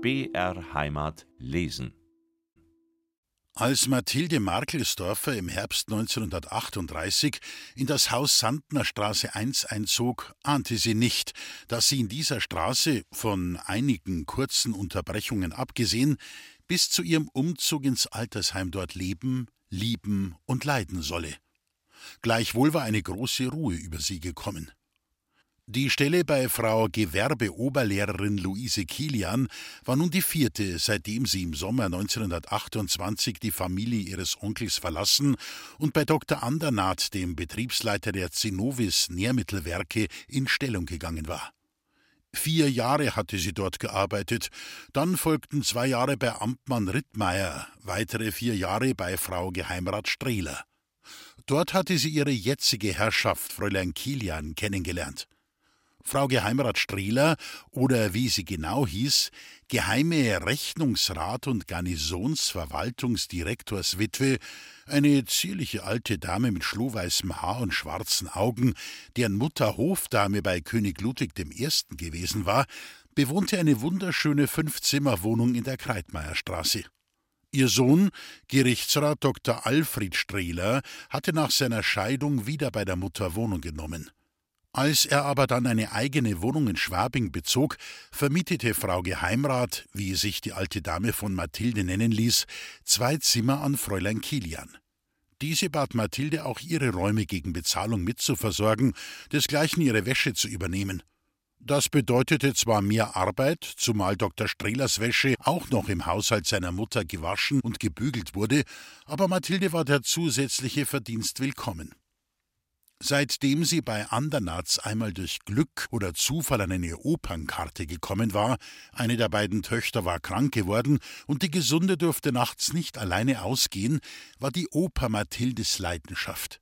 BR Heimat lesen. Als Mathilde Markelsdorfer im Herbst 1938 in das Haus Sandner Straße 1 einzog, ahnte sie nicht, dass sie in dieser Straße, von einigen kurzen Unterbrechungen abgesehen, bis zu ihrem Umzug ins Altersheim dort leben, lieben und leiden solle. Gleichwohl war eine große Ruhe über sie gekommen. Die Stelle bei Frau Gewerbeoberlehrerin Luise Kilian war nun die vierte, seitdem sie im Sommer 1928 die Familie ihres Onkels verlassen und bei Dr. Andernath, dem Betriebsleiter der Zenovis Nährmittelwerke, in Stellung gegangen war. Vier Jahre hatte sie dort gearbeitet, dann folgten zwei Jahre bei Amtmann Rittmeier, weitere vier Jahre bei Frau Geheimrat Strehler. Dort hatte sie ihre jetzige Herrschaft, Fräulein Kilian, kennengelernt. Frau Geheimrat Strehler oder wie sie genau hieß, geheime Rechnungsrat und Garnisonsverwaltungsdirektorswitwe, eine zierliche alte Dame mit schlohweißem Haar und schwarzen Augen, deren Mutter Hofdame bei König Ludwig I. gewesen war, bewohnte eine wunderschöne Fünfzimmerwohnung in der Kreitmeierstraße. Ihr Sohn, Gerichtsrat Dr. Alfred Strehler, hatte nach seiner Scheidung wieder bei der Mutter Wohnung genommen. Als er aber dann eine eigene Wohnung in Schwabing bezog, vermietete Frau Geheimrat, wie sich die alte Dame von Mathilde nennen ließ, zwei Zimmer an Fräulein Kilian. Diese bat Mathilde auch ihre Räume gegen Bezahlung mitzuversorgen, desgleichen ihre Wäsche zu übernehmen. Das bedeutete zwar mehr Arbeit, zumal Dr. Strehlers Wäsche auch noch im Haushalt seiner Mutter gewaschen und gebügelt wurde, aber Mathilde war der zusätzliche Verdienst willkommen. Seitdem sie bei Andernatz einmal durch Glück oder Zufall an eine Opernkarte gekommen war, eine der beiden Töchter war krank geworden und die Gesunde durfte nachts nicht alleine ausgehen, war die Oper Mathildes Leidenschaft.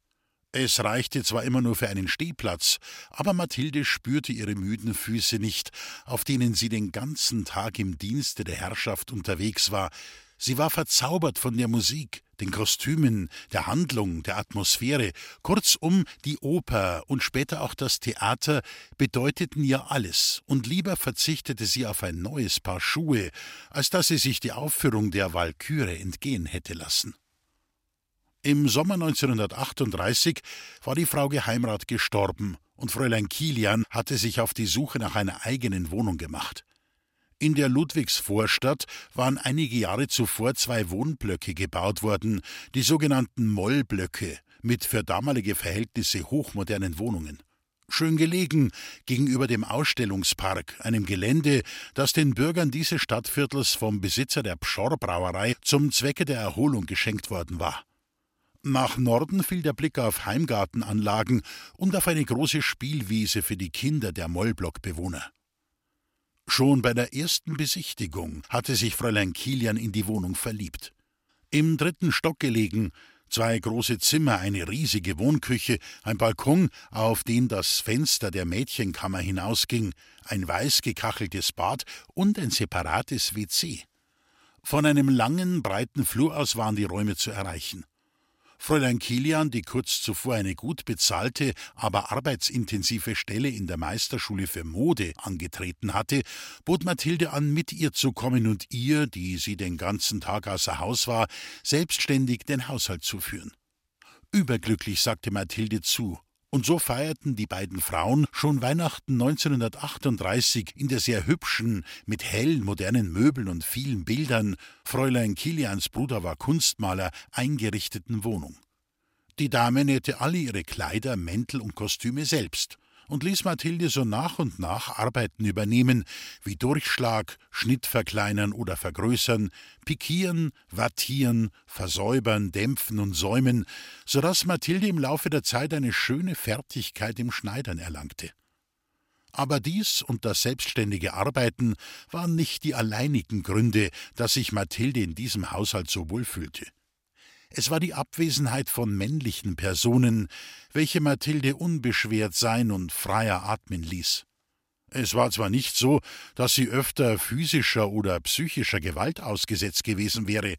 Es reichte zwar immer nur für einen Stehplatz, aber Mathilde spürte ihre müden Füße nicht, auf denen sie den ganzen Tag im Dienste der Herrschaft unterwegs war, Sie war verzaubert von der Musik, den Kostümen, der Handlung, der Atmosphäre, kurzum die Oper und später auch das Theater bedeuteten ihr alles, und lieber verzichtete sie auf ein neues Paar Schuhe, als dass sie sich die Aufführung der Walküre entgehen hätte lassen. Im Sommer 1938 war die Frau Geheimrat gestorben, und Fräulein Kilian hatte sich auf die Suche nach einer eigenen Wohnung gemacht. In der Ludwigsvorstadt waren einige Jahre zuvor zwei Wohnblöcke gebaut worden, die sogenannten Mollblöcke, mit für damalige Verhältnisse hochmodernen Wohnungen. Schön gelegen gegenüber dem Ausstellungspark, einem Gelände, das den Bürgern dieses Stadtviertels vom Besitzer der Pschorr-Brauerei zum Zwecke der Erholung geschenkt worden war. Nach Norden fiel der Blick auf Heimgartenanlagen und auf eine große Spielwiese für die Kinder der Mollblockbewohner. Schon bei der ersten Besichtigung hatte sich Fräulein Kilian in die Wohnung verliebt. Im dritten Stock gelegen, zwei große Zimmer, eine riesige Wohnküche, ein Balkon, auf den das Fenster der Mädchenkammer hinausging, ein weiß gekacheltes Bad und ein separates WC. Von einem langen, breiten Flur aus waren die Räume zu erreichen. Fräulein Kilian, die kurz zuvor eine gut bezahlte, aber arbeitsintensive Stelle in der Meisterschule für Mode angetreten hatte, bot Mathilde an, mit ihr zu kommen und ihr, die sie den ganzen Tag außer Haus war, selbstständig den Haushalt zu führen. Überglücklich sagte Mathilde zu, und so feierten die beiden Frauen schon Weihnachten 1938 in der sehr hübschen, mit hellen, modernen Möbeln und vielen Bildern, Fräulein Kilians Bruder war Kunstmaler, eingerichteten Wohnung. Die Dame nähte alle ihre Kleider, Mäntel und Kostüme selbst und ließ Mathilde so nach und nach Arbeiten übernehmen, wie Durchschlag, Schnitt verkleinern oder vergrößern, pikieren, wattieren, versäubern, dämpfen und säumen, so dass Mathilde im Laufe der Zeit eine schöne Fertigkeit im Schneidern erlangte. Aber dies und das selbstständige Arbeiten waren nicht die alleinigen Gründe, dass sich Mathilde in diesem Haushalt so wohl fühlte. Es war die Abwesenheit von männlichen Personen, welche Mathilde unbeschwert sein und freier atmen ließ. Es war zwar nicht so, dass sie öfter physischer oder psychischer Gewalt ausgesetzt gewesen wäre,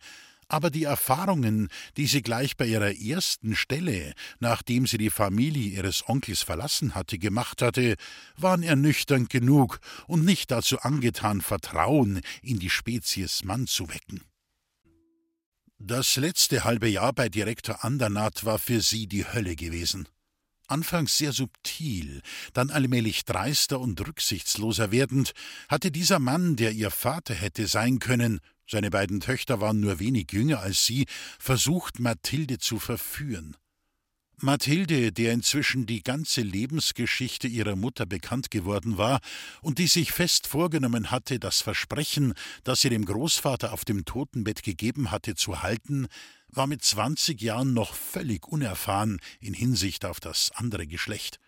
Aber die Erfahrungen, die sie gleich bei ihrer ersten Stelle, nachdem sie die Familie ihres Onkels verlassen hatte, gemacht hatte, waren ernüchternd genug und nicht dazu angetan, Vertrauen in die Spezies Mann zu wecken. Das letzte halbe Jahr bei Direktor Andernath war für sie die Hölle gewesen. Anfangs sehr subtil, dann allmählich dreister und rücksichtsloser werdend, hatte dieser Mann, der ihr Vater hätte sein können, seine beiden Töchter waren nur wenig jünger als sie, versucht, Mathilde zu verführen. Mathilde, der inzwischen die ganze Lebensgeschichte ihrer Mutter bekannt geworden war und die sich fest vorgenommen hatte, das Versprechen, das sie dem Großvater auf dem Totenbett gegeben hatte, zu halten, war mit zwanzig Jahren noch völlig unerfahren in Hinsicht auf das andere Geschlecht.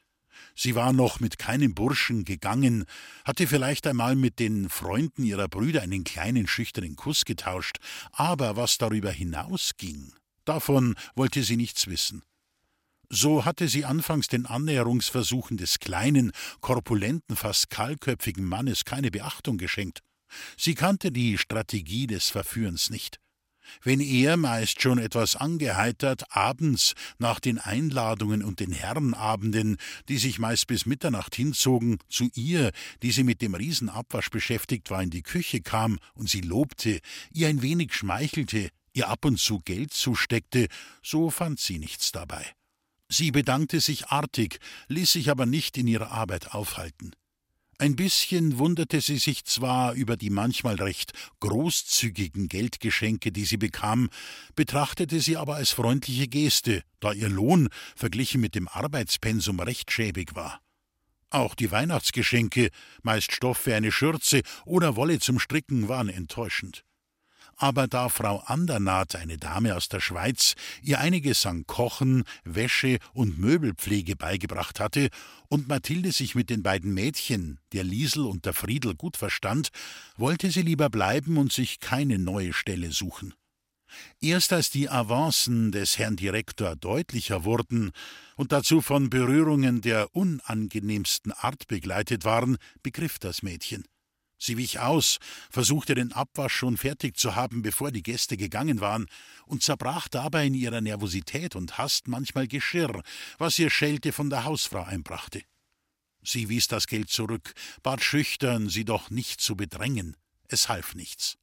Sie war noch mit keinem Burschen gegangen, hatte vielleicht einmal mit den Freunden ihrer Brüder einen kleinen schüchternen Kuss getauscht, aber was darüber hinausging, davon wollte sie nichts wissen. So hatte sie anfangs den Annäherungsversuchen des kleinen, korpulenten, fast kahlköpfigen Mannes keine Beachtung geschenkt. Sie kannte die Strategie des Verführens nicht. Wenn er, meist schon etwas angeheitert, abends nach den Einladungen und den Herrenabenden, die sich meist bis Mitternacht hinzogen, zu ihr, die sie mit dem Riesenabwasch beschäftigt war, in die Küche kam und sie lobte, ihr ein wenig schmeichelte, ihr ab und zu Geld zusteckte, so fand sie nichts dabei. Sie bedankte sich artig, ließ sich aber nicht in ihrer Arbeit aufhalten. Ein bisschen wunderte sie sich zwar über die manchmal recht großzügigen Geldgeschenke, die sie bekam, betrachtete sie aber als freundliche Geste, da ihr Lohn verglichen mit dem Arbeitspensum recht schäbig war. Auch die Weihnachtsgeschenke, meist Stoff für eine Schürze oder Wolle zum Stricken, waren enttäuschend aber da Frau Andernath, eine Dame aus der Schweiz, ihr einiges an Kochen, Wäsche und Möbelpflege beigebracht hatte und Mathilde sich mit den beiden Mädchen, der Liesel und der Friedel, gut verstand, wollte sie lieber bleiben und sich keine neue Stelle suchen. Erst als die Avancen des Herrn Direktor deutlicher wurden und dazu von Berührungen der unangenehmsten Art begleitet waren, begriff das Mädchen. Sie wich aus, versuchte den Abwasch schon fertig zu haben, bevor die Gäste gegangen waren, und zerbrach dabei in ihrer Nervosität und Hast manchmal Geschirr, was ihr Schelte von der Hausfrau einbrachte. Sie wies das Geld zurück, bat schüchtern, sie doch nicht zu bedrängen. Es half nichts.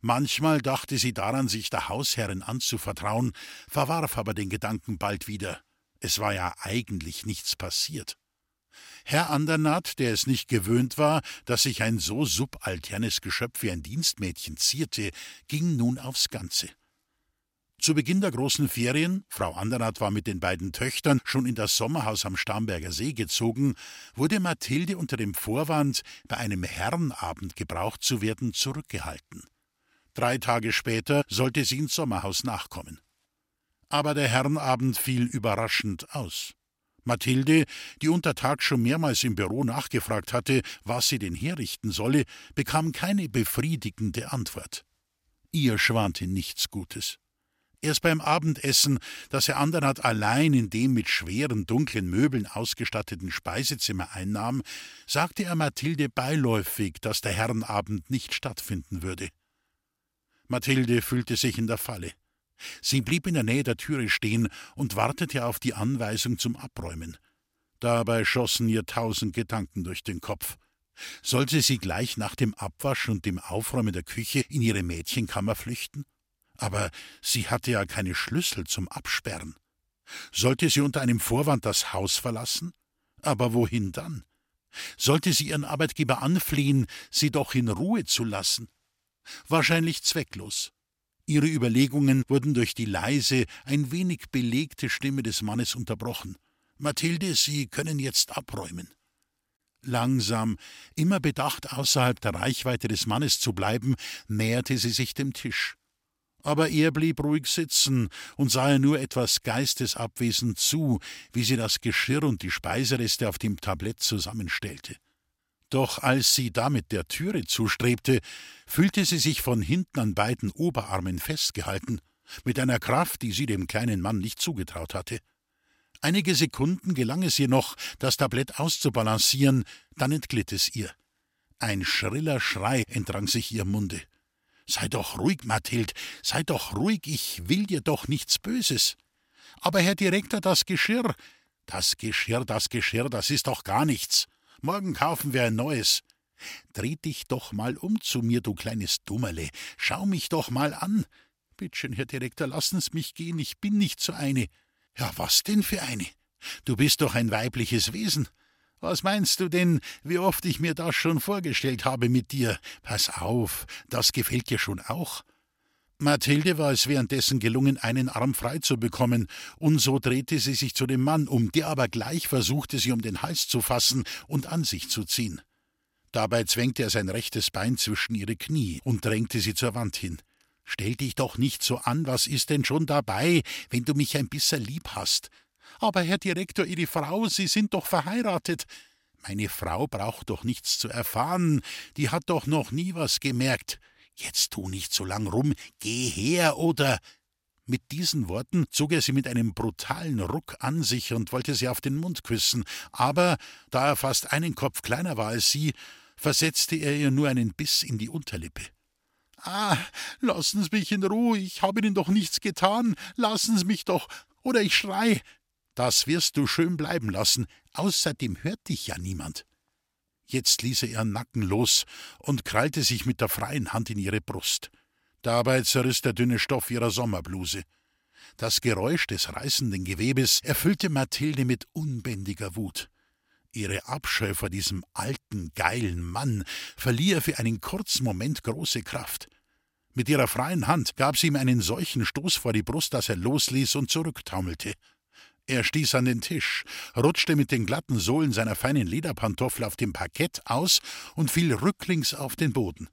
Manchmal dachte sie daran, sich der Hausherrin anzuvertrauen, verwarf aber den Gedanken bald wieder. Es war ja eigentlich nichts passiert. Herr Andernath, der es nicht gewöhnt war, dass sich ein so subalternes Geschöpf wie ein Dienstmädchen zierte, ging nun aufs Ganze. Zu Beginn der großen Ferien, Frau Andernath war mit den beiden Töchtern schon in das Sommerhaus am Starnberger See gezogen, wurde Mathilde unter dem Vorwand, bei einem Herrenabend gebraucht zu werden, zurückgehalten. Drei Tage später sollte sie ins Sommerhaus nachkommen. Aber der Herrenabend fiel überraschend aus. Mathilde, die untertags schon mehrmals im Büro nachgefragt hatte, was sie denn herrichten solle, bekam keine befriedigende Antwort. Ihr schwante nichts Gutes. Erst beim Abendessen, das Herr Andernath allein in dem mit schweren, dunklen Möbeln ausgestatteten Speisezimmer einnahm, sagte er Mathilde beiläufig, dass der Herrenabend nicht stattfinden würde. Mathilde fühlte sich in der Falle. Sie blieb in der Nähe der Türe stehen und wartete auf die Anweisung zum Abräumen. Dabei schossen ihr tausend Gedanken durch den Kopf. Sollte sie gleich nach dem Abwasch und dem Aufräumen der Küche in ihre Mädchenkammer flüchten? Aber sie hatte ja keine Schlüssel zum Absperren. Sollte sie unter einem Vorwand das Haus verlassen? Aber wohin dann? Sollte sie ihren Arbeitgeber anflehen, sie doch in Ruhe zu lassen? Wahrscheinlich zwecklos. Ihre Überlegungen wurden durch die leise, ein wenig belegte Stimme des Mannes unterbrochen. Mathilde, Sie können jetzt abräumen. Langsam, immer bedacht außerhalb der Reichweite des Mannes zu bleiben, näherte sie sich dem Tisch. Aber er blieb ruhig sitzen und sah ihr nur etwas geistesabwesend zu, wie sie das Geschirr und die Speisereste auf dem Tablett zusammenstellte. Doch als sie damit der Türe zustrebte, fühlte sie sich von hinten an beiden Oberarmen festgehalten, mit einer Kraft, die sie dem kleinen Mann nicht zugetraut hatte. Einige Sekunden gelang es ihr noch, das Tablett auszubalancieren, dann entglitt es ihr. Ein schriller Schrei entrang sich ihrem Munde. Sei doch ruhig, Mathild, sei doch ruhig, ich will dir doch nichts Böses. Aber Herr Direktor, das Geschirr. Das Geschirr, das Geschirr, das ist doch gar nichts. Morgen kaufen wir ein neues. Dreh dich doch mal um zu mir, du kleines Dummerle. Schau mich doch mal an. Bittschön, Herr Direktor, lassen's mich gehen, ich bin nicht so eine. Ja, was denn für eine? Du bist doch ein weibliches Wesen. Was meinst du denn, wie oft ich mir das schon vorgestellt habe mit dir? Pass auf, das gefällt dir schon auch. Mathilde war es währenddessen gelungen, einen Arm frei zu bekommen, und so drehte sie sich zu dem Mann um, der aber gleich versuchte, sie um den Hals zu fassen und an sich zu ziehen. Dabei zwängte er sein rechtes Bein zwischen ihre Knie und drängte sie zur Wand hin. Stell dich doch nicht so an, was ist denn schon dabei, wenn du mich ein bisschen lieb hast? Aber Herr Direktor, Ihre Frau, Sie sind doch verheiratet. Meine Frau braucht doch nichts zu erfahren, die hat doch noch nie was gemerkt. Jetzt tu nicht so lang rum, geh her oder. Mit diesen Worten zog er sie mit einem brutalen Ruck an sich und wollte sie auf den Mund küssen, aber da er fast einen Kopf kleiner war als sie, versetzte er ihr nur einen Biss in die Unterlippe. Ah, lassen Sie mich in Ruhe, ich habe Ihnen doch nichts getan, lassen Sie mich doch, oder ich schrei. Das wirst du schön bleiben lassen, außerdem hört dich ja niemand. Jetzt ließ er ihren Nacken los und krallte sich mit der freien Hand in ihre Brust. Dabei zerriss der dünne Stoff ihrer Sommerbluse. Das Geräusch des reißenden Gewebes erfüllte Mathilde mit unbändiger Wut. Ihre Abscheu vor diesem alten, geilen Mann verlieh ihr für einen kurzen Moment große Kraft. Mit ihrer freien Hand gab sie ihm einen solchen Stoß vor die Brust, dass er losließ und zurücktaumelte. Er stieß an den Tisch, rutschte mit den glatten Sohlen seiner feinen Lederpantoffel auf dem Parkett aus und fiel rücklings auf den Boden.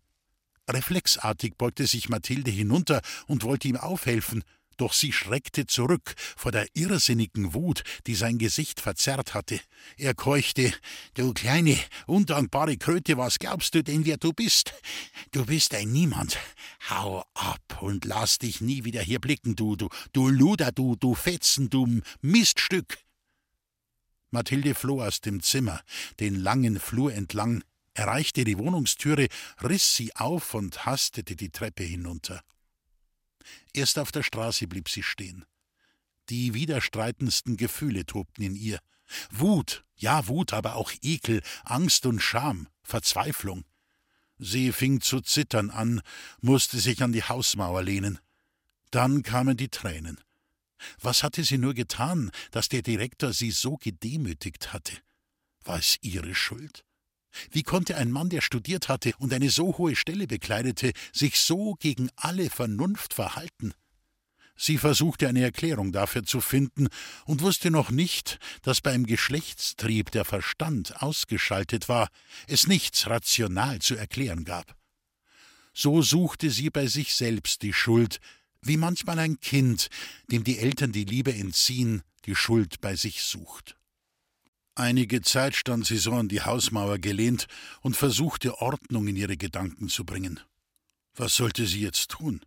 Reflexartig beugte sich Mathilde hinunter und wollte ihm aufhelfen, doch sie schreckte zurück vor der irrsinnigen Wut, die sein Gesicht verzerrt hatte. Er keuchte Du kleine, undankbare Kröte, was glaubst du denn, wer du bist? Du bist ein Niemand. Hau ab und lass dich nie wieder hier blicken, du, du, du Luder, du, du Fetzen, du Miststück. Mathilde floh aus dem Zimmer, den langen Flur entlang, erreichte die Wohnungstüre, riss sie auf und hastete die Treppe hinunter. Erst auf der Straße blieb sie stehen. Die widerstreitendsten Gefühle tobten in ihr. Wut, ja Wut, aber auch Ekel, Angst und Scham, Verzweiflung. Sie fing zu zittern an, musste sich an die Hausmauer lehnen. Dann kamen die Tränen. Was hatte sie nur getan, dass der Direktor sie so gedemütigt hatte? War es ihre Schuld? Wie konnte ein Mann, der studiert hatte und eine so hohe Stelle bekleidete, sich so gegen alle Vernunft verhalten? Sie versuchte eine Erklärung dafür zu finden und wusste noch nicht, dass beim Geschlechtstrieb der Verstand ausgeschaltet war, es nichts rational zu erklären gab. So suchte sie bei sich selbst die Schuld, wie manchmal ein Kind, dem die Eltern die Liebe entziehen, die Schuld bei sich sucht. Einige Zeit stand sie so an die Hausmauer gelehnt und versuchte Ordnung in ihre Gedanken zu bringen. Was sollte sie jetzt tun?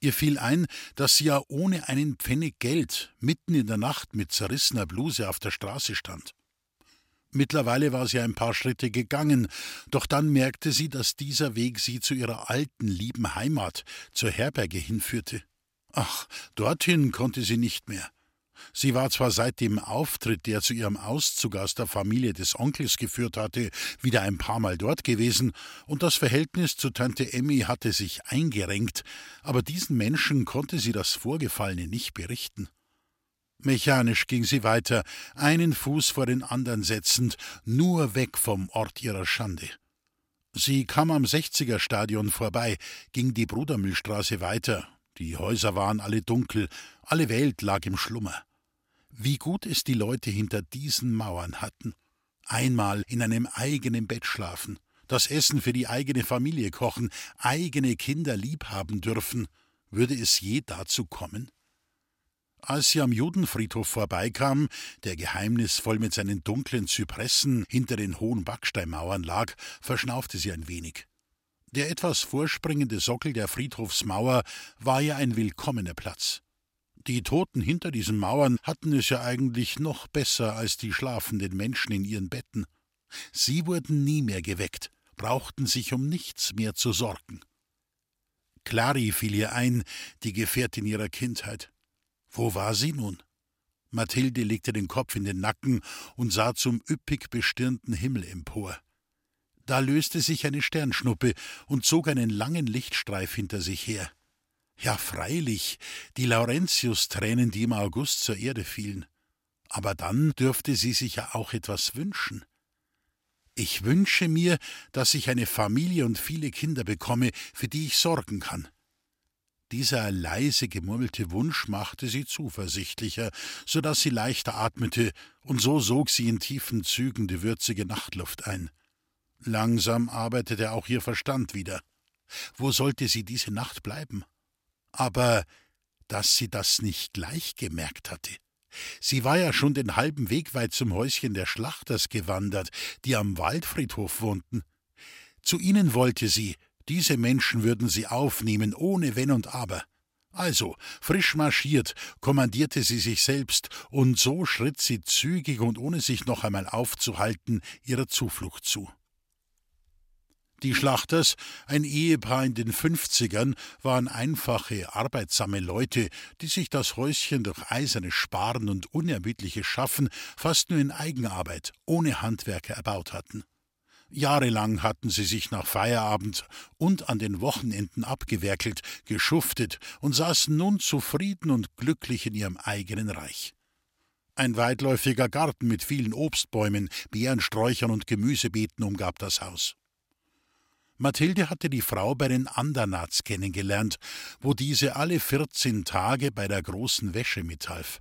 Ihr fiel ein, dass sie ja ohne einen Pfennig Geld mitten in der Nacht mit zerrissener Bluse auf der Straße stand. Mittlerweile war sie ein paar Schritte gegangen, doch dann merkte sie, dass dieser Weg sie zu ihrer alten, lieben Heimat, zur Herberge hinführte. Ach, dorthin konnte sie nicht mehr. Sie war zwar seit dem Auftritt, der zu ihrem Auszug aus der Familie des Onkels geführt hatte, wieder ein paar Mal dort gewesen, und das Verhältnis zu Tante Emmy hatte sich eingerenkt, aber diesen Menschen konnte sie das Vorgefallene nicht berichten. Mechanisch ging sie weiter, einen Fuß vor den anderen setzend, nur weg vom Ort ihrer Schande. Sie kam am Sechziger Stadion vorbei, ging die Brudermühlstraße weiter, die Häuser waren alle dunkel, alle Welt lag im Schlummer. Wie gut es die Leute hinter diesen Mauern hatten. Einmal in einem eigenen Bett schlafen, das Essen für die eigene Familie kochen, eigene Kinder liebhaben dürfen. Würde es je dazu kommen? Als sie am Judenfriedhof vorbeikam, der geheimnisvoll mit seinen dunklen Zypressen hinter den hohen Backsteinmauern lag, verschnaufte sie ein wenig. Der etwas vorspringende Sockel der Friedhofsmauer war ja ein willkommener Platz. Die Toten hinter diesen Mauern hatten es ja eigentlich noch besser als die schlafenden Menschen in ihren Betten. Sie wurden nie mehr geweckt, brauchten sich um nichts mehr zu sorgen. Clary fiel ihr ein, die Gefährtin ihrer Kindheit. Wo war sie nun? Mathilde legte den Kopf in den Nacken und sah zum üppig bestirnten Himmel empor. Da löste sich eine Sternschnuppe und zog einen langen Lichtstreif hinter sich her. Ja, freilich, die Laurentius-Tränen, die im August zur Erde fielen. Aber dann dürfte sie sich ja auch etwas wünschen. Ich wünsche mir, dass ich eine Familie und viele Kinder bekomme, für die ich sorgen kann. Dieser leise gemurmelte Wunsch machte sie zuversichtlicher, so dass sie leichter atmete, und so sog sie in tiefen Zügen die würzige Nachtluft ein. Langsam arbeitete auch ihr Verstand wieder. Wo sollte sie diese Nacht bleiben? Aber dass sie das nicht gleich gemerkt hatte. Sie war ja schon den halben Weg weit zum Häuschen der Schlachters gewandert, die am Waldfriedhof wohnten. Zu ihnen wollte sie, diese Menschen würden sie aufnehmen, ohne Wenn und Aber. Also, frisch marschiert, kommandierte sie sich selbst, und so schritt sie zügig und ohne sich noch einmal aufzuhalten ihrer Zuflucht zu. Die Schlachters, ein Ehepaar in den Fünfzigern, waren einfache, arbeitsame Leute, die sich das Häuschen durch eisernes Sparen und unermüdliches Schaffen fast nur in Eigenarbeit, ohne Handwerker erbaut hatten. Jahrelang hatten sie sich nach Feierabend und an den Wochenenden abgewerkelt, geschuftet und saßen nun zufrieden und glücklich in ihrem eigenen Reich. Ein weitläufiger Garten mit vielen Obstbäumen, Beerensträuchern und Gemüsebeeten umgab das Haus. Mathilde hatte die Frau bei den Andernats kennengelernt, wo diese alle vierzehn Tage bei der großen Wäsche mithalf.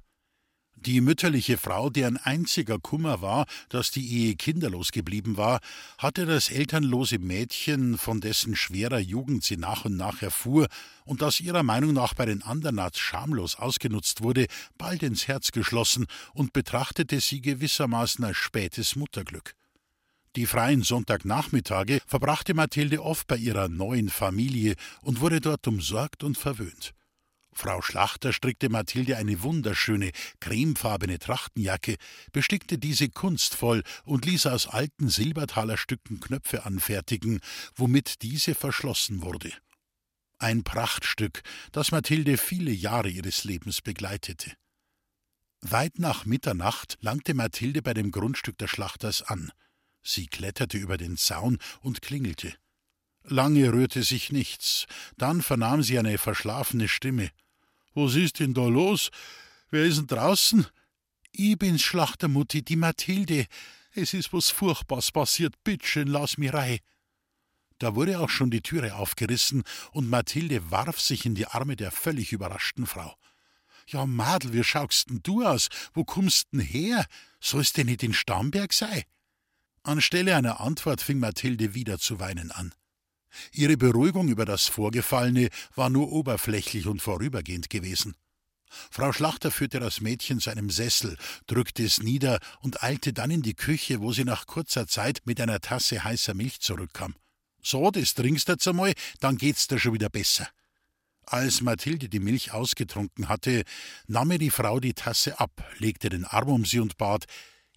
Die mütterliche Frau, deren einziger Kummer war, dass die Ehe kinderlos geblieben war, hatte das elternlose Mädchen, von dessen schwerer Jugend sie nach und nach erfuhr und das ihrer Meinung nach bei den Andernats schamlos ausgenutzt wurde, bald ins Herz geschlossen und betrachtete sie gewissermaßen als spätes Mutterglück. Die freien Sonntagnachmittage verbrachte Mathilde oft bei ihrer neuen Familie und wurde dort umsorgt und verwöhnt. Frau Schlachter strickte Mathilde eine wunderschöne, cremefarbene Trachtenjacke, bestickte diese kunstvoll und ließ aus alten Silbertalerstücken Knöpfe anfertigen, womit diese verschlossen wurde. Ein Prachtstück, das Mathilde viele Jahre ihres Lebens begleitete. Weit nach Mitternacht langte Mathilde bei dem Grundstück der Schlachters an. Sie kletterte über den Zaun und klingelte. Lange rührte sich nichts, dann vernahm sie eine verschlafene Stimme. Was ist denn da los? Wer ist denn draußen? Ich bin's, Schlachtermutti, die Mathilde. Es ist was Furchtbares passiert, bittschön, lass mich rein. Da wurde auch schon die Türe aufgerissen und Mathilde warf sich in die Arme der völlig überraschten Frau. Ja, Madel, wie schaust denn du aus? Wo kommst denn her? Soll's denn nicht in Starnberg sein? Anstelle einer Antwort fing Mathilde wieder zu weinen an. Ihre Beruhigung über das Vorgefallene war nur oberflächlich und vorübergehend gewesen. Frau Schlachter führte das Mädchen zu einem Sessel, drückte es nieder und eilte dann in die Küche, wo sie nach kurzer Zeit mit einer Tasse heißer Milch zurückkam. So, das trinkst jetzt einmal, dann geht's dir schon wieder besser. Als Mathilde die Milch ausgetrunken hatte, nahm ihr die Frau die Tasse ab, legte den Arm um sie und bat: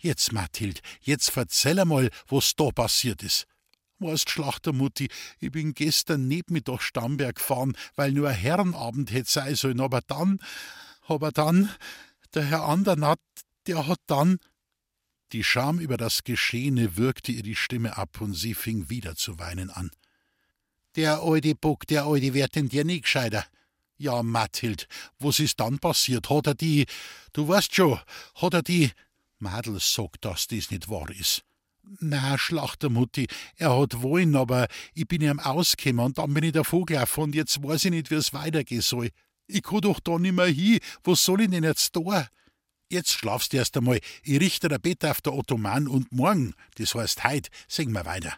Jetzt, Mathild, jetzt verzähl einmal, was da passiert ist. Weißt, Schlachtermutti, ich bin gestern durch Stamberg gefahren, weil nur ein Herrenabend hätte sein sollen, aber dann, aber dann, der Herr Andernat, der hat dann. Die Scham über das Geschehene würgte ihr die Stimme ab und sie fing wieder zu weinen an. Der alte Buck, der alte wird denn dir nie gescheiter. Ja, Mathild, was ist dann passiert? Hat er die, du weißt schon, hat er die, Madel sagt, dass das nicht wahr ist. Na, Schlachtermutti, er hat wollen, aber ich bin ihm ausgekommen und dann bin ich davon gelaufen und jetzt weiß ich nicht, wie es weitergehen soll. Ich kann doch da nicht mehr hin. Was soll ich denn jetzt da? Jetzt schlafst du erst einmal. Ich richte ein Bett auf der Ottoman und morgen, das heißt heut, singen wir weiter.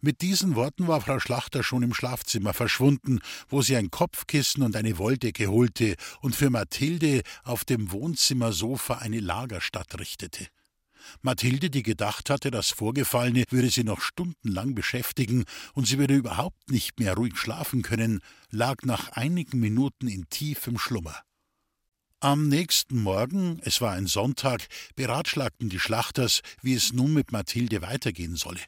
Mit diesen Worten war Frau Schlachter schon im Schlafzimmer verschwunden, wo sie ein Kopfkissen und eine Wolldecke holte und für Mathilde auf dem Wohnzimmersofa eine Lagerstatt richtete. Mathilde, die gedacht hatte, das Vorgefallene würde sie noch stundenlang beschäftigen und sie würde überhaupt nicht mehr ruhig schlafen können, lag nach einigen Minuten in tiefem Schlummer. Am nächsten Morgen, es war ein Sonntag, beratschlagten die Schlachters, wie es nun mit Mathilde weitergehen solle.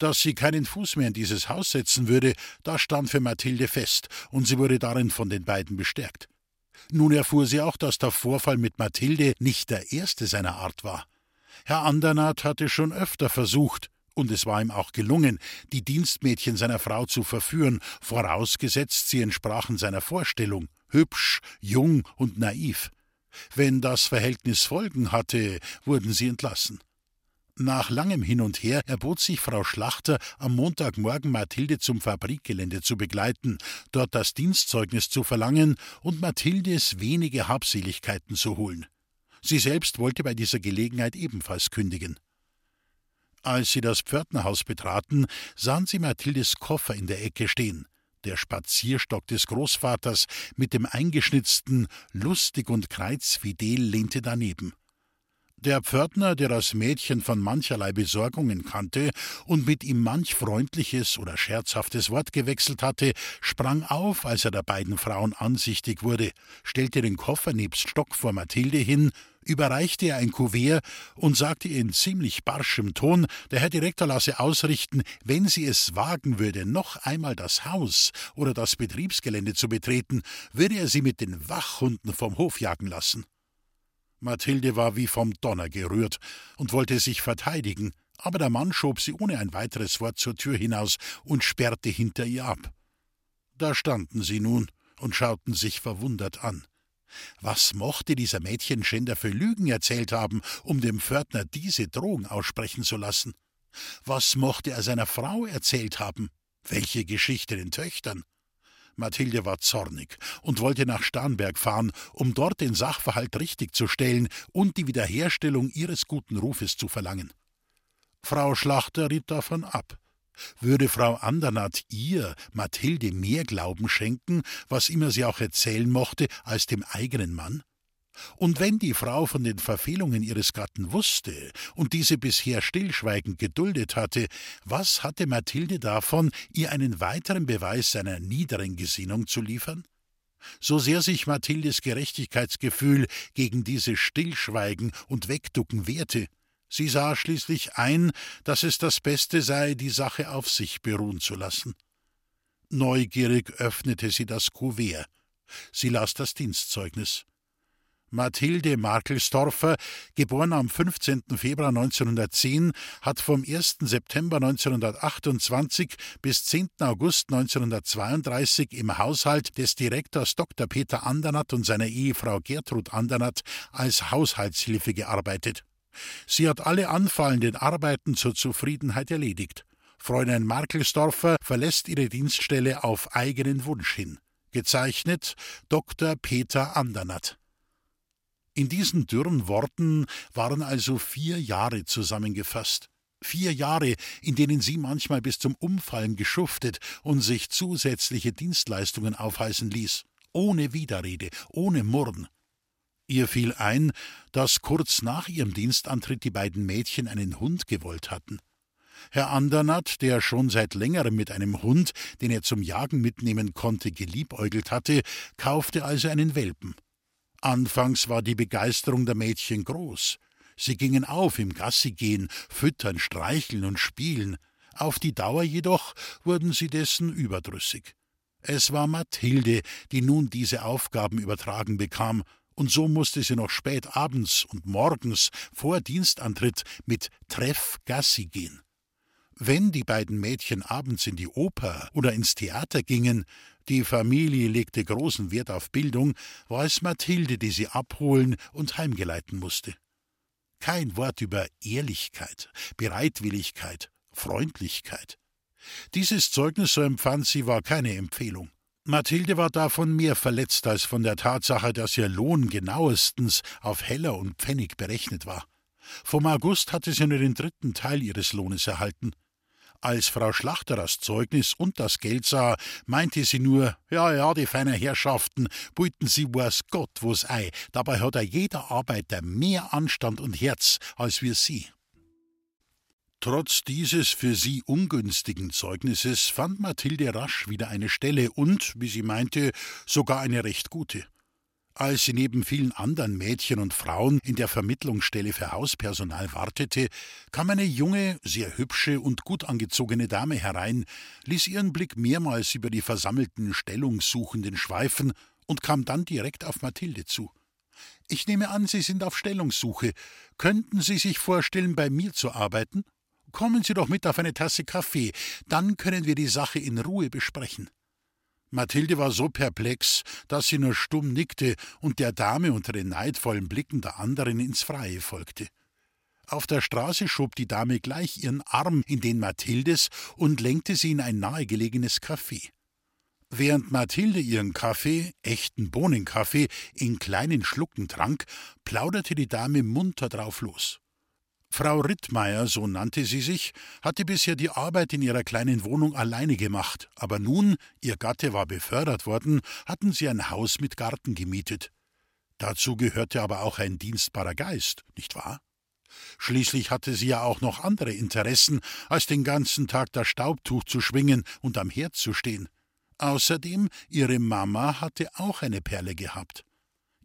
Dass sie keinen Fuß mehr in dieses Haus setzen würde, das stand für Mathilde fest, und sie wurde darin von den beiden bestärkt. Nun erfuhr sie auch, dass der Vorfall mit Mathilde nicht der erste seiner Art war. Herr Andernath hatte schon öfter versucht, und es war ihm auch gelungen, die Dienstmädchen seiner Frau zu verführen, vorausgesetzt sie entsprachen seiner Vorstellung, hübsch, jung und naiv. Wenn das Verhältnis Folgen hatte, wurden sie entlassen. Nach langem Hin und Her erbot sich Frau Schlachter, am Montagmorgen Mathilde zum Fabrikgelände zu begleiten, dort das Dienstzeugnis zu verlangen und Mathildes wenige Habseligkeiten zu holen. Sie selbst wollte bei dieser Gelegenheit ebenfalls kündigen. Als sie das Pförtnerhaus betraten, sahen sie Mathildes Koffer in der Ecke stehen. Der Spazierstock des Großvaters mit dem eingeschnitzten Lustig und kreuzfidel lehnte daneben. Der Pförtner, der das Mädchen von mancherlei Besorgungen kannte und mit ihm manch freundliches oder scherzhaftes Wort gewechselt hatte, sprang auf, als er der beiden Frauen ansichtig wurde, stellte den Koffer nebst Stock vor Mathilde hin, überreichte ihr ein Kuvert und sagte ihr in ziemlich barschem Ton, der Herr Direktor lasse ausrichten, wenn sie es wagen würde, noch einmal das Haus oder das Betriebsgelände zu betreten, würde er sie mit den Wachhunden vom Hof jagen lassen. Mathilde war wie vom Donner gerührt und wollte sich verteidigen, aber der Mann schob sie ohne ein weiteres Wort zur Tür hinaus und sperrte hinter ihr ab. Da standen sie nun und schauten sich verwundert an. Was mochte dieser Mädchenschänder für Lügen erzählt haben, um dem Pförtner diese Drohung aussprechen zu lassen? Was mochte er seiner Frau erzählt haben? Welche Geschichte den Töchtern? Mathilde war zornig und wollte nach Starnberg fahren, um dort den Sachverhalt richtigzustellen und die Wiederherstellung ihres guten Rufes zu verlangen. Frau Schlachter riet davon ab. Würde Frau Andernath ihr, Mathilde, mehr Glauben schenken, was immer sie auch erzählen mochte, als dem eigenen Mann? Und wenn die Frau von den Verfehlungen ihres Gatten wusste und diese bisher stillschweigend geduldet hatte, was hatte Mathilde davon, ihr einen weiteren Beweis seiner niederen Gesinnung zu liefern? So sehr sich Mathildes Gerechtigkeitsgefühl gegen dieses Stillschweigen und Wegducken wehrte, sie sah schließlich ein, dass es das Beste sei, die Sache auf sich beruhen zu lassen. Neugierig öffnete sie das Kuvert. Sie las das Dienstzeugnis. Mathilde Markelsdorfer, geboren am 15. Februar 1910, hat vom 1. September 1928 bis 10. August 1932 im Haushalt des Direktors Dr. Peter Andernatt und seiner Ehefrau Gertrud Andernatt als Haushaltshilfe gearbeitet. Sie hat alle anfallenden Arbeiten zur Zufriedenheit erledigt. Fräulein Markelsdorfer verlässt ihre Dienststelle auf eigenen Wunsch hin. Gezeichnet Dr. Peter Andernatt. In diesen dürren Worten waren also vier Jahre zusammengefasst. Vier Jahre, in denen sie manchmal bis zum Umfallen geschuftet und sich zusätzliche Dienstleistungen aufheißen ließ, ohne Widerrede, ohne Murren. Ihr fiel ein, dass kurz nach ihrem Dienstantritt die beiden Mädchen einen Hund gewollt hatten. Herr Andernatt, der schon seit längerem mit einem Hund, den er zum Jagen mitnehmen konnte, geliebäugelt hatte, kaufte also einen Welpen. Anfangs war die Begeisterung der Mädchen groß. Sie gingen auf im Gassigehen, füttern, streicheln und spielen. Auf die Dauer jedoch wurden sie dessen überdrüssig. Es war Mathilde, die nun diese Aufgaben übertragen bekam, und so musste sie noch spät abends und morgens vor Dienstantritt mit Treff Gassi gehen. Wenn die beiden Mädchen abends in die Oper oder ins Theater gingen, die Familie legte großen Wert auf Bildung, war es Mathilde, die sie abholen und heimgeleiten musste. Kein Wort über Ehrlichkeit, Bereitwilligkeit, Freundlichkeit. Dieses Zeugnis, so empfand sie, war keine Empfehlung. Mathilde war davon mehr verletzt als von der Tatsache, dass ihr Lohn genauestens auf Heller und Pfennig berechnet war. Vom August hatte sie nur den dritten Teil ihres Lohnes erhalten. Als Frau Schlachter das Zeugnis und das Geld sah, meinte sie nur, ja, ja, die feinen Herrschaften, buiten sie weiß Gott wo's ei, dabei hat er jeder Arbeiter mehr Anstand und Herz als wir sie. Trotz dieses für sie ungünstigen Zeugnisses fand Mathilde rasch wieder eine Stelle und, wie sie meinte, sogar eine recht gute. Als sie neben vielen anderen Mädchen und Frauen in der Vermittlungsstelle für Hauspersonal wartete, kam eine junge, sehr hübsche und gut angezogene Dame herein, ließ ihren Blick mehrmals über die versammelten Stellungssuchenden schweifen und kam dann direkt auf Mathilde zu. Ich nehme an, Sie sind auf Stellungssuche. Könnten Sie sich vorstellen, bei mir zu arbeiten? Kommen Sie doch mit auf eine Tasse Kaffee, dann können wir die Sache in Ruhe besprechen. Mathilde war so perplex, dass sie nur stumm nickte und der Dame unter den neidvollen Blicken der anderen ins Freie folgte. Auf der Straße schob die Dame gleich ihren Arm in den Mathildes und lenkte sie in ein nahegelegenes Café. Während Mathilde ihren Kaffee, echten Bohnenkaffee, in kleinen Schlucken trank, plauderte die Dame munter drauf los. Frau Rittmeier, so nannte sie sich, hatte bisher die Arbeit in ihrer kleinen Wohnung alleine gemacht, aber nun, ihr Gatte war befördert worden, hatten sie ein Haus mit Garten gemietet. Dazu gehörte aber auch ein dienstbarer Geist, nicht wahr? Schließlich hatte sie ja auch noch andere Interessen, als den ganzen Tag das Staubtuch zu schwingen und am Herd zu stehen. Außerdem, ihre Mama hatte auch eine Perle gehabt.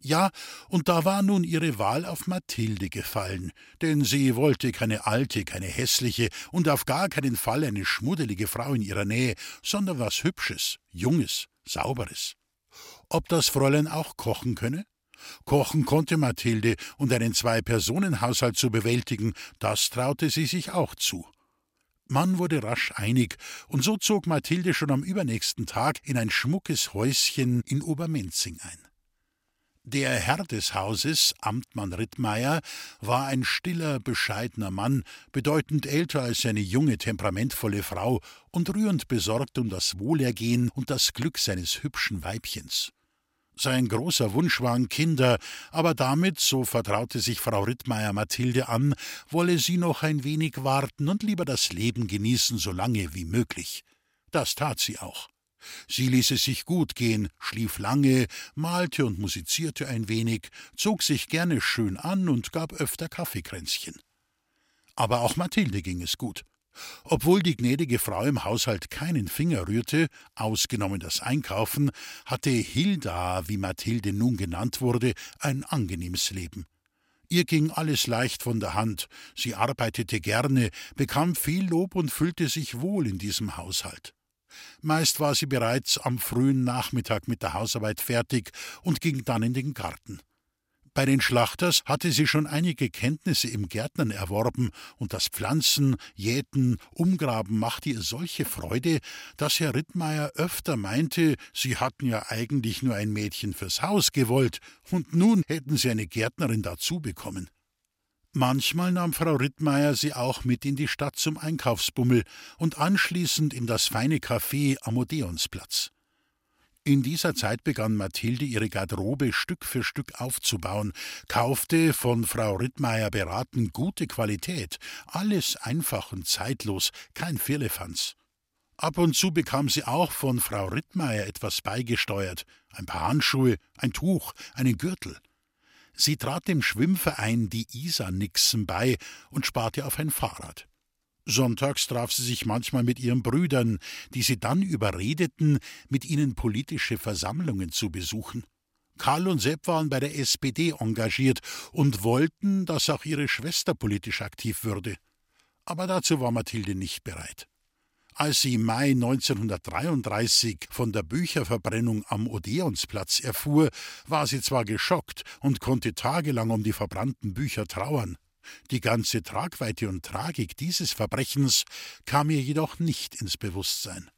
Ja, und da war nun ihre Wahl auf Mathilde gefallen, denn sie wollte keine alte, keine hässliche und auf gar keinen Fall eine schmuddelige Frau in ihrer Nähe, sondern was Hübsches, Junges, Sauberes. Ob das Fräulein auch kochen könne? Kochen konnte Mathilde, und einen Zwei-Personen-Haushalt zu bewältigen, das traute sie sich auch zu. Man wurde rasch einig, und so zog Mathilde schon am übernächsten Tag in ein schmuckes Häuschen in Obermenzing ein. Der Herr des Hauses, Amtmann Rittmeier, war ein stiller, bescheidener Mann, bedeutend älter als seine junge, temperamentvolle Frau und rührend besorgt um das Wohlergehen und das Glück seines hübschen Weibchens. Sein großer Wunsch waren Kinder, aber damit, so vertraute sich Frau Rittmeier Mathilde an, wolle sie noch ein wenig warten und lieber das Leben genießen, so lange wie möglich. Das tat sie auch. Sie ließ es sich gut gehen, schlief lange, malte und musizierte ein wenig, zog sich gerne schön an und gab öfter Kaffeekränzchen. Aber auch Mathilde ging es gut. Obwohl die gnädige Frau im Haushalt keinen Finger rührte, ausgenommen das Einkaufen, hatte Hilda, wie Mathilde nun genannt wurde, ein angenehmes Leben. Ihr ging alles leicht von der Hand, sie arbeitete gerne, bekam viel Lob und fühlte sich wohl in diesem Haushalt. Meist war sie bereits am frühen Nachmittag mit der Hausarbeit fertig und ging dann in den Garten. Bei den Schlachters hatte sie schon einige Kenntnisse im Gärtnern erworben, und das Pflanzen, Jäten, Umgraben machte ihr solche Freude, dass Herr Rittmeier öfter meinte, sie hatten ja eigentlich nur ein Mädchen fürs Haus gewollt, und nun hätten sie eine Gärtnerin dazu bekommen. Manchmal nahm Frau Rittmeier sie auch mit in die Stadt zum Einkaufsbummel und anschließend in das feine Café am Odeonsplatz. In dieser Zeit begann Mathilde ihre Garderobe Stück für Stück aufzubauen, kaufte, von Frau Rittmeier beraten, gute Qualität, alles einfach und zeitlos, kein Firlefanz. Ab und zu bekam sie auch von Frau Rittmeier etwas beigesteuert, ein paar Handschuhe, ein Tuch, einen Gürtel. Sie trat dem Schwimmverein die Isar-Nixen bei und sparte auf ein Fahrrad. Sonntags traf sie sich manchmal mit ihren Brüdern, die sie dann überredeten, mit ihnen politische Versammlungen zu besuchen. Karl und Sepp waren bei der SPD engagiert und wollten, dass auch ihre Schwester politisch aktiv würde. Aber dazu war Mathilde nicht bereit. Als sie im Mai 1933 von der Bücherverbrennung am Odeonsplatz erfuhr, war sie zwar geschockt und konnte tagelang um die verbrannten Bücher trauern. Die ganze Tragweite und Tragik dieses Verbrechens kam ihr jedoch nicht ins Bewusstsein.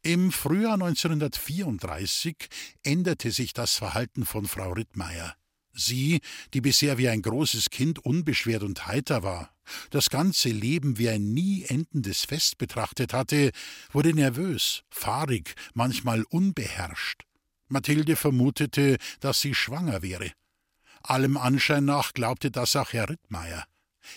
Im Frühjahr 1934 änderte sich das Verhalten von Frau Rittmeier. Sie, die bisher wie ein großes Kind unbeschwert und heiter war, das ganze Leben wie ein nie endendes Fest betrachtet hatte, wurde nervös, fahrig, manchmal unbeherrscht. Mathilde vermutete, dass sie schwanger wäre. Allem Anschein nach glaubte das auch Herr Rittmeier.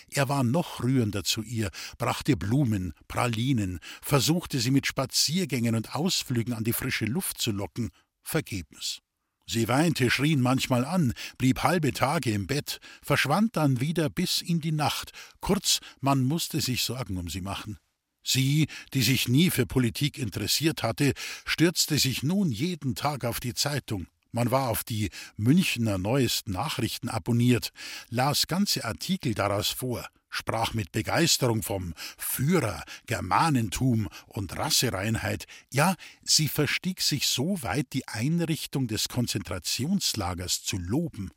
Er war noch rührender zu ihr, brachte Blumen, Pralinen, versuchte sie mit Spaziergängen und Ausflügen an die frische Luft zu locken, vergebens. Sie weinte, schrien manchmal an, blieb halbe Tage im Bett, verschwand dann wieder bis in die Nacht. Kurz, man musste sich Sorgen um sie machen. Sie, die sich nie für Politik interessiert hatte, stürzte sich nun jeden Tag auf die Zeitung, Man war auf die Münchner neuesten Nachrichten abonniert, las ganze Artikel daraus vor, sprach mit Begeisterung vom Führer, Germanentum und Rassereinheit. Ja, sie verstieg sich so weit, die Einrichtung des Konzentrationslagers zu loben.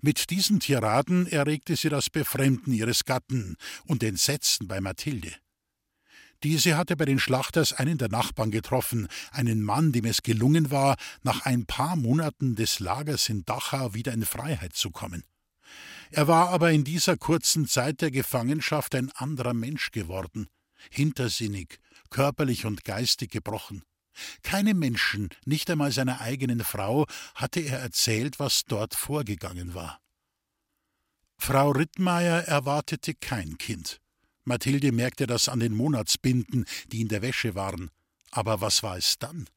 Mit diesen Tiraden erregte sie das Befremden ihres Gatten und Entsetzen bei Mathilde. Diese hatte bei den Schlachters einen der Nachbarn getroffen, einen Mann, dem es gelungen war, nach ein paar Monaten des Lagers in Dachau wieder in Freiheit zu kommen. Er war aber in dieser kurzen Zeit der Gefangenschaft ein anderer Mensch geworden, hintersinnig, körperlich und geistig gebrochen. Keinem Menschen, nicht einmal seiner eigenen Frau, hatte er erzählt, was dort vorgegangen war. Frau Rittmeier erwartete kein Kind. Mathilde merkte das an den Monatsbinden, die in der Wäsche waren. Aber was war es dann?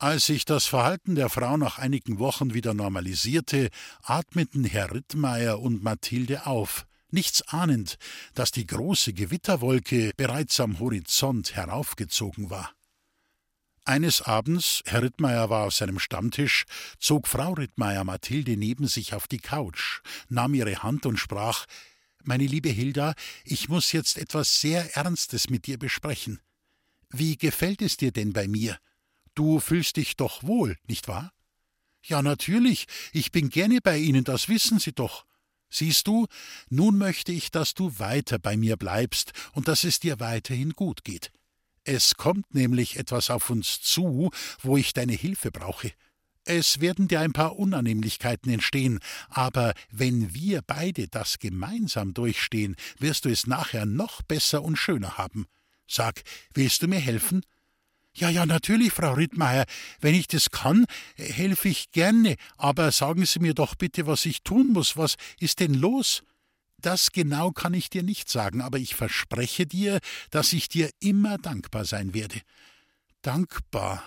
Als sich das Verhalten der Frau nach einigen Wochen wieder normalisierte, atmeten Herr Rittmeier und Mathilde auf, nichts ahnend, dass die große Gewitterwolke bereits am Horizont heraufgezogen war. Eines Abends, Herr Rittmeier war auf seinem Stammtisch, zog Frau Rittmeier Mathilde neben sich auf die Couch, nahm ihre Hand und sprach meine liebe Hilda, ich muss jetzt etwas sehr Ernstes mit dir besprechen. Wie gefällt es dir denn bei mir? Du fühlst dich doch wohl, nicht wahr? Ja, natürlich, ich bin gerne bei Ihnen, das wissen Sie doch. Siehst du, nun möchte ich, dass du weiter bei mir bleibst und dass es dir weiterhin gut geht. Es kommt nämlich etwas auf uns zu, wo ich deine Hilfe brauche. Es werden dir ein paar Unannehmlichkeiten entstehen, aber wenn wir beide das gemeinsam durchstehen, wirst du es nachher noch besser und schöner haben. Sag, willst du mir helfen? Ja, ja, natürlich, Frau Rittmeier. Wenn ich das kann, helfe ich gerne. Aber sagen Sie mir doch bitte, was ich tun muss. Was ist denn los? Das genau kann ich dir nicht sagen, aber ich verspreche dir, dass ich dir immer dankbar sein werde. Dankbar,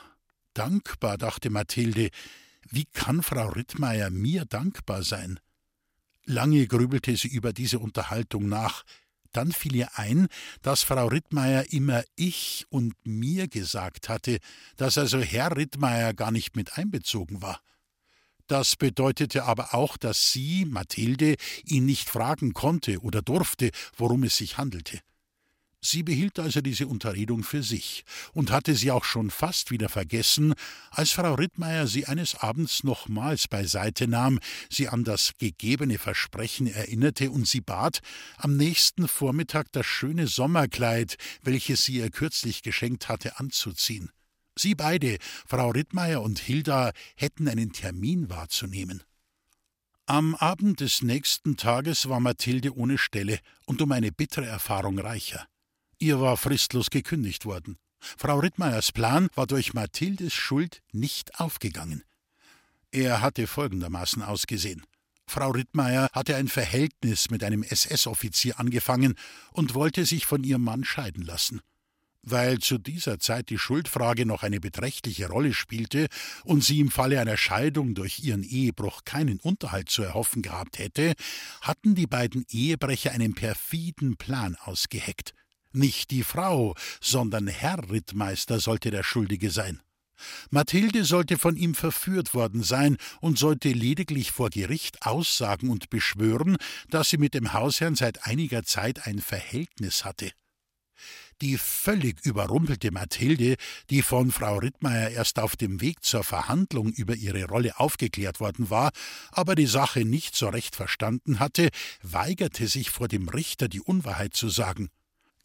Dankbar, dachte Mathilde, wie kann Frau Rittmeier mir dankbar sein? Lange grübelte sie über diese Unterhaltung nach. Dann fiel ihr ein, dass Frau Rittmeier immer ich und mir gesagt hatte, dass also Herr Rittmeier gar nicht mit einbezogen war. Das bedeutete aber auch, dass sie, Mathilde, ihn nicht fragen konnte oder durfte, worum es sich handelte. Sie behielt also diese Unterredung für sich und hatte sie auch schon fast wieder vergessen, als Frau Rittmeier sie eines Abends nochmals beiseite nahm, sie an das gegebene Versprechen erinnerte und sie bat, am nächsten Vormittag das schöne Sommerkleid, welches sie ihr kürzlich geschenkt hatte, anzuziehen. Sie beide, Frau Rittmeier und Hilda, hätten einen Termin wahrzunehmen. Am Abend des nächsten Tages war Mathilde ohne Stelle und um eine bittere Erfahrung reicher. Ihr war fristlos gekündigt worden. Frau Rittmeiers Plan war durch Mathildes Schuld nicht aufgegangen. Er hatte folgendermaßen ausgesehen. Frau Rittmeier hatte ein Verhältnis mit einem SS-Offizier angefangen und wollte sich von ihrem Mann scheiden lassen. Weil zu dieser Zeit die Schuldfrage noch eine beträchtliche Rolle spielte und sie im Falle einer Scheidung durch ihren Ehebruch keinen Unterhalt zu erhoffen gehabt hätte, hatten die beiden Ehebrecher einen perfiden Plan ausgeheckt. Nicht die Frau, sondern Herr Rittmeister sollte der Schuldige sein. Mathilde sollte von ihm verführt worden sein und sollte lediglich vor Gericht aussagen und beschwören, dass sie mit dem Hausherrn seit einiger Zeit ein Verhältnis hatte. Die völlig überrumpelte Mathilde, die von Frau Rittmeier erst auf dem Weg zur Verhandlung über ihre Rolle aufgeklärt worden war, aber die Sache nicht so recht verstanden hatte, weigerte sich vor dem Richter die Unwahrheit zu sagen.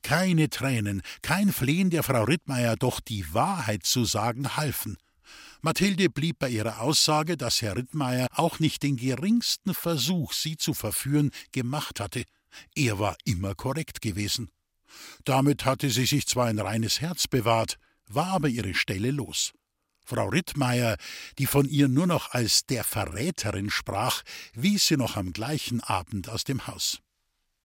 Keine Tränen, kein Flehen der Frau Rittmeier, doch die Wahrheit zu sagen halfen. Mathilde blieb bei ihrer Aussage, dass Herr Rittmeier auch nicht den geringsten Versuch, sie zu verführen, gemacht hatte. Er war immer korrekt gewesen. Damit hatte sie sich zwar ein reines Herz bewahrt, war aber ihre Stelle los. Frau Rittmeier, die von ihr nur noch als der Verräterin sprach, wies sie noch am gleichen Abend aus dem Haus.